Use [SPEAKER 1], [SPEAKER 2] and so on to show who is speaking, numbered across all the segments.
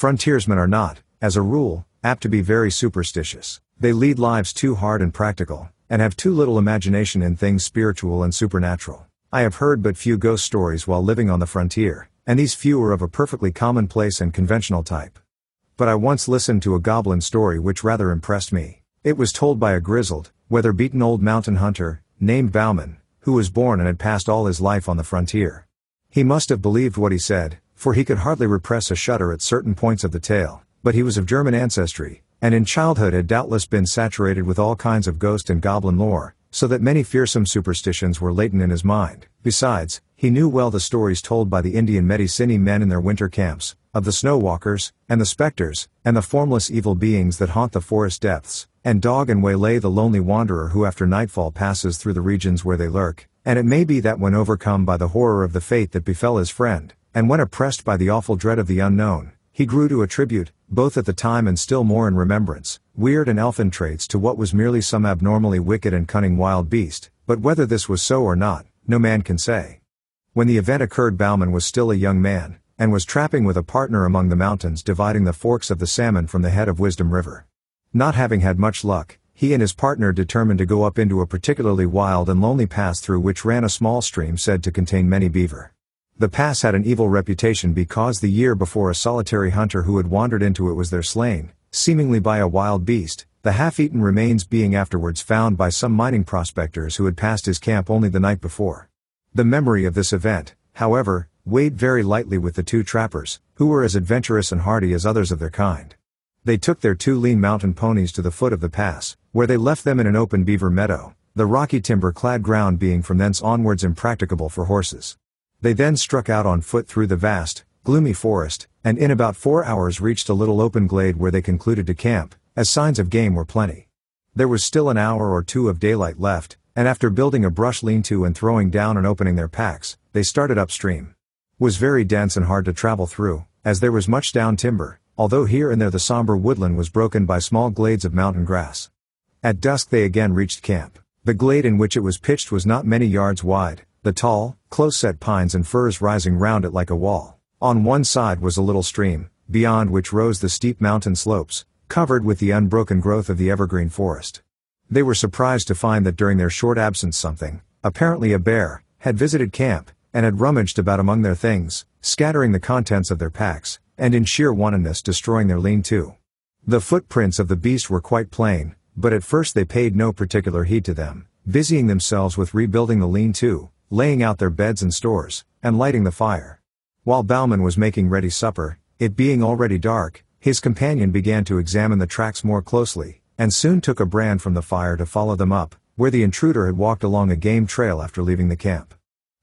[SPEAKER 1] Frontiersmen are not, as a rule, apt to be very superstitious. They lead lives too hard and practical, and have too little imagination in things spiritual and supernatural. I have heard but few ghost stories while living on the frontier, and these few are of a perfectly commonplace and conventional type. But I once listened to a goblin story which rather impressed me. It was told by a grizzled, weather-beaten old mountain hunter, named Bauman, who was born and had passed all his life on the frontier. He must have believed what he said, for he could hardly repress a shudder at certain points of the tale, but he was of German ancestry, and in childhood had doubtless been saturated with all kinds of ghost and goblin lore, so that many fearsome superstitions were latent in his mind. Besides, he knew well the stories told by the Indian Medicine men in their winter camps, of the snow walkers, and the specters, and the formless evil beings that haunt the forest depths, and dog and waylay the lonely wanderer who after nightfall passes through the regions where they lurk, and it may be that when overcome by the horror of the fate that befell his friend, and when oppressed by the awful dread of the unknown, he grew to attribute, both at the time and still more in remembrance, weird and elfin traits to what was merely some abnormally wicked and cunning wild beast, but whether this was so or not, no man can say. When the event occurred Bauman was still a young man, and was trapping with a partner among the mountains dividing the forks of the salmon from the head of Wisdom River. Not having had much luck, he and his partner determined to go up into a particularly wild and lonely pass through which ran a small stream said to contain many beaver. The pass had an evil reputation because the year before a solitary hunter who had wandered into it was there slain, seemingly by a wild beast, the half-eaten remains being afterwards found by some mining prospectors who had passed his camp only the night before. The memory of this event, however, weighed very lightly with the two trappers, who were as adventurous and hardy as others of their kind. They took their two lean mountain ponies to the foot of the pass, where they left them in an open beaver meadow, the rocky timber-clad ground being from thence onwards impracticable for horses. They then struck out on foot through the vast, gloomy forest, and in about four hours reached a little open glade where they concluded to camp, as signs of game were plenty. There was still an hour or two of daylight left, and after building a brush lean-to and throwing down and opening their packs, they started upstream. Was very dense and hard to travel through, as there was much down timber, although here and there the somber woodland was broken by small glades of mountain grass. At dusk they again reached camp. The glade in which it was pitched was not many yards wide, the tall, close-set pines and firs rising round it like a wall. On one side was a little stream, beyond which rose the steep mountain slopes, covered with the unbroken growth of the evergreen forest. They were surprised to find that during their short absence something, apparently a bear, had visited camp, and had rummaged about among their things, scattering the contents of their packs, and in sheer wantonness destroying their lean-to. The footprints of the beast were quite plain, but at first they paid no particular heed to them, busying themselves with rebuilding the lean-to, laying out their beds and stores, and lighting the fire. While Bauman was making ready supper, it being already dark, his companion began to examine the tracks more closely, and soon took a brand from the fire to follow them up, where the intruder had walked along a game trail after leaving the camp.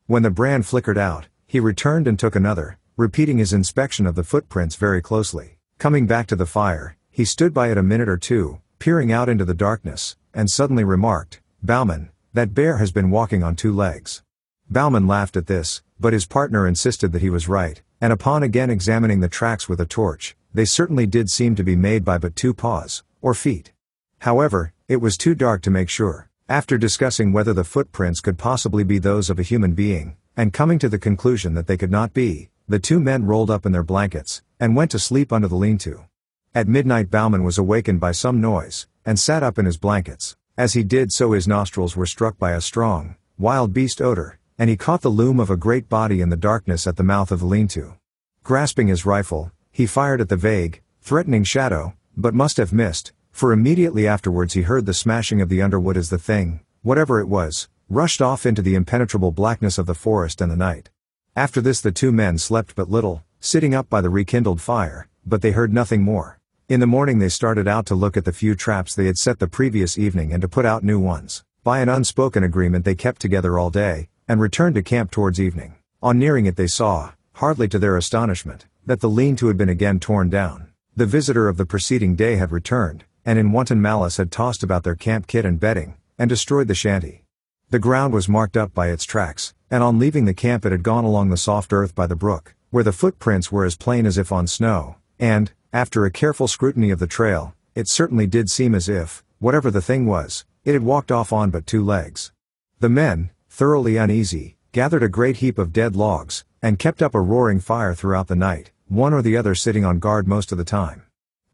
[SPEAKER 1] When the brand flickered out, he returned and took another, repeating his inspection of the footprints very closely. Coming back to the fire, he stood by it a minute or two, peering out into the darkness, and suddenly remarked, Bauman, that bear has been walking on two legs. Bauman laughed at this, but his partner insisted that he was right, and upon again examining the tracks with a torch, they certainly did seem to be made by but two paws, or feet. However, it was too dark to make sure. After discussing whether the footprints could possibly be those of a human being, and coming to the conclusion that they could not be, the two men rolled up in their blankets, and went to sleep under the lean-to. At midnight Bauman was awakened by some noise, and sat up in his blankets. As he did so his nostrils were struck by a strong, wild beast odor, and he caught the loom of a great body in the darkness at the mouth of the lean-to. Grasping his rifle, he fired at the vague, threatening shadow, but must have missed, for immediately afterwards he heard the smashing of the underwood as the thing, whatever it was, rushed off into the impenetrable blackness of the forest and the night. After this the two men slept but little, sitting up by the rekindled fire, but they heard nothing more. In the morning they started out to look at the few traps they had set the previous evening and to put out new ones. By an unspoken agreement they kept together all day, and returned to camp towards evening. On nearing it they saw, hardly to their astonishment, that the lean-to had been again torn down. The visitor of the preceding day had returned, and in wanton malice had tossed about their camp kit and bedding, and destroyed the shanty. The ground was marked up by its tracks, and on leaving the camp it had gone along the soft earth by the brook, where the footprints were as plain as if on snow, and, after a careful scrutiny of the trail, it certainly did seem as if, whatever the thing was, it had walked off on but two legs. The men, thoroughly uneasy, gathered a great heap of dead logs, and kept up a roaring fire throughout the night, one or the other sitting on guard most of the time.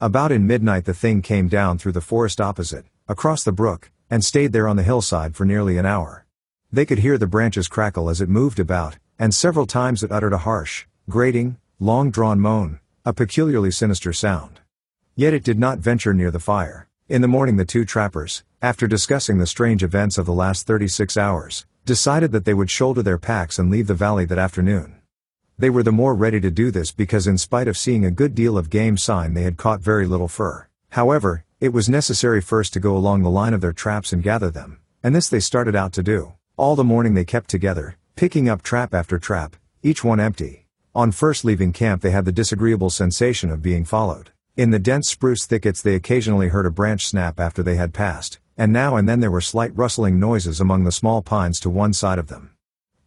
[SPEAKER 1] About in midnight the thing came down through the forest opposite, across the brook, and stayed there on the hillside for nearly an hour. They could hear the branches crackle as it moved about, and several times it uttered a harsh, grating, long-drawn moan, a peculiarly sinister sound. Yet it did not venture near the fire. In the morning the two trappers, after discussing the strange events of the last 36 hours, decided that they would shoulder their packs and leave the valley that afternoon. They were the more ready to do this because in spite of seeing a good deal of game sign they had caught very little fur. However, it was necessary first to go along the line of their traps and gather them, and this they started out to do. All the morning they kept together, picking up trap after trap, each one empty. On first leaving camp they had the disagreeable sensation of being followed. In the dense spruce thickets they occasionally heard a branch snap after they had passed, and now and then there were slight rustling noises among the small pines to one side of them.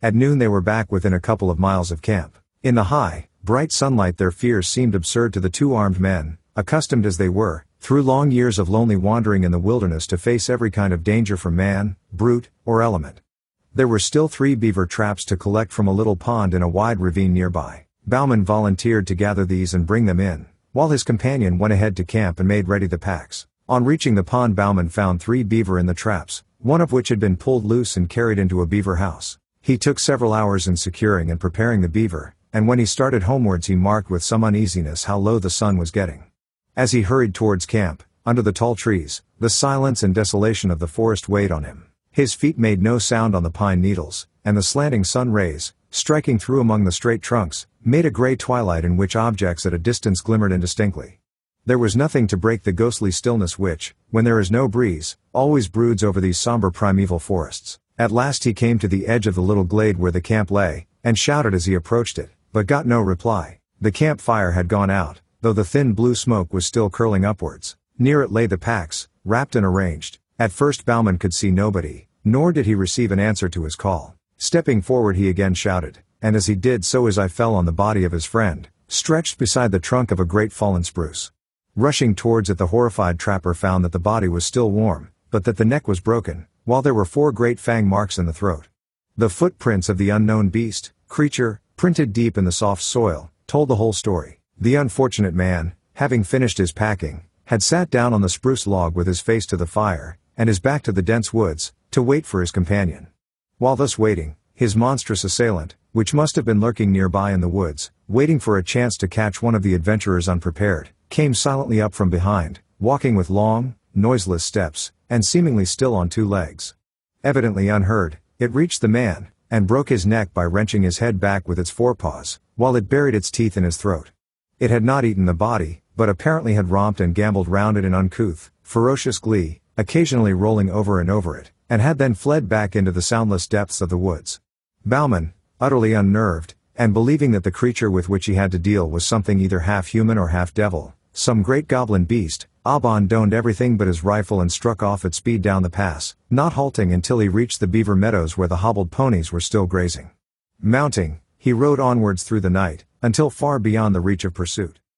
[SPEAKER 1] At noon they were back within a couple of miles of camp. In the high, bright sunlight their fears seemed absurd to the two armed men, accustomed as they were, through long years of lonely wandering in the wilderness to face every kind of danger from man, brute, or element. There were still three beaver traps to collect from a little pond in a wide ravine nearby. Bauman volunteered to gather these and bring them in, while his companion went ahead to camp and made ready the packs. On reaching the pond Bauman found three beaver in the traps, one of which had been pulled loose and carried into a beaver house. He took several hours in securing and preparing the beaver, and when he started homewards he marked with some uneasiness how low the sun was getting. As he hurried towards camp, under the tall trees, the silence and desolation of the forest weighed on him. His feet made no sound on the pine needles, and the slanting sun rays, striking through among the straight trunks, made a gray twilight in which objects at a distance glimmered indistinctly. There was nothing to break the ghostly stillness which, when there is no breeze, always broods over these somber primeval forests. At last he came to the edge of the little glade where the camp lay, and shouted as he approached it, but got no reply. The camp fire had gone out, though the thin blue smoke was still curling upwards. Near it lay the packs, wrapped and arranged. At first Bauman could see nobody, nor did he receive an answer to his call. Stepping forward he again shouted, and as he did so his eye fell on the body of his friend, stretched beside the trunk of a great fallen spruce. Rushing towards it the horrified trapper found that the body was still warm, but that the neck was broken, while there were four great fang marks in the throat. The footprints of the unknown beast, creature, printed deep in the soft soil, told the whole story. The unfortunate man, having finished his packing, had sat down on the spruce log with his face to the fire, and his back to the dense woods, to wait for his companion. While thus waiting, his monstrous assailant, which must have been lurking nearby in the woods, waiting for a chance to catch one of the adventurers unprepared, came silently up from behind, walking with long, noiseless steps, and seemingly still on two legs. Evidently unheard, it reached the man, and broke his neck by wrenching his head back with its forepaws, while it buried its teeth in his throat. It had not eaten the body, but apparently had romped and gamboled round it in uncouth, ferocious glee, occasionally rolling over and over it, and had then fled back into the soundless depths of the woods. Bauman, utterly unnerved, and believing that the creature with which he had to deal was something either half human or half devil, some great goblin beast, abandoned everything but his rifle and struck off at speed down the pass, not halting until he reached the beaver meadows where the hobbled ponies were still grazing. Mounting, he rode onwards through the night, until far beyond the reach of pursuit.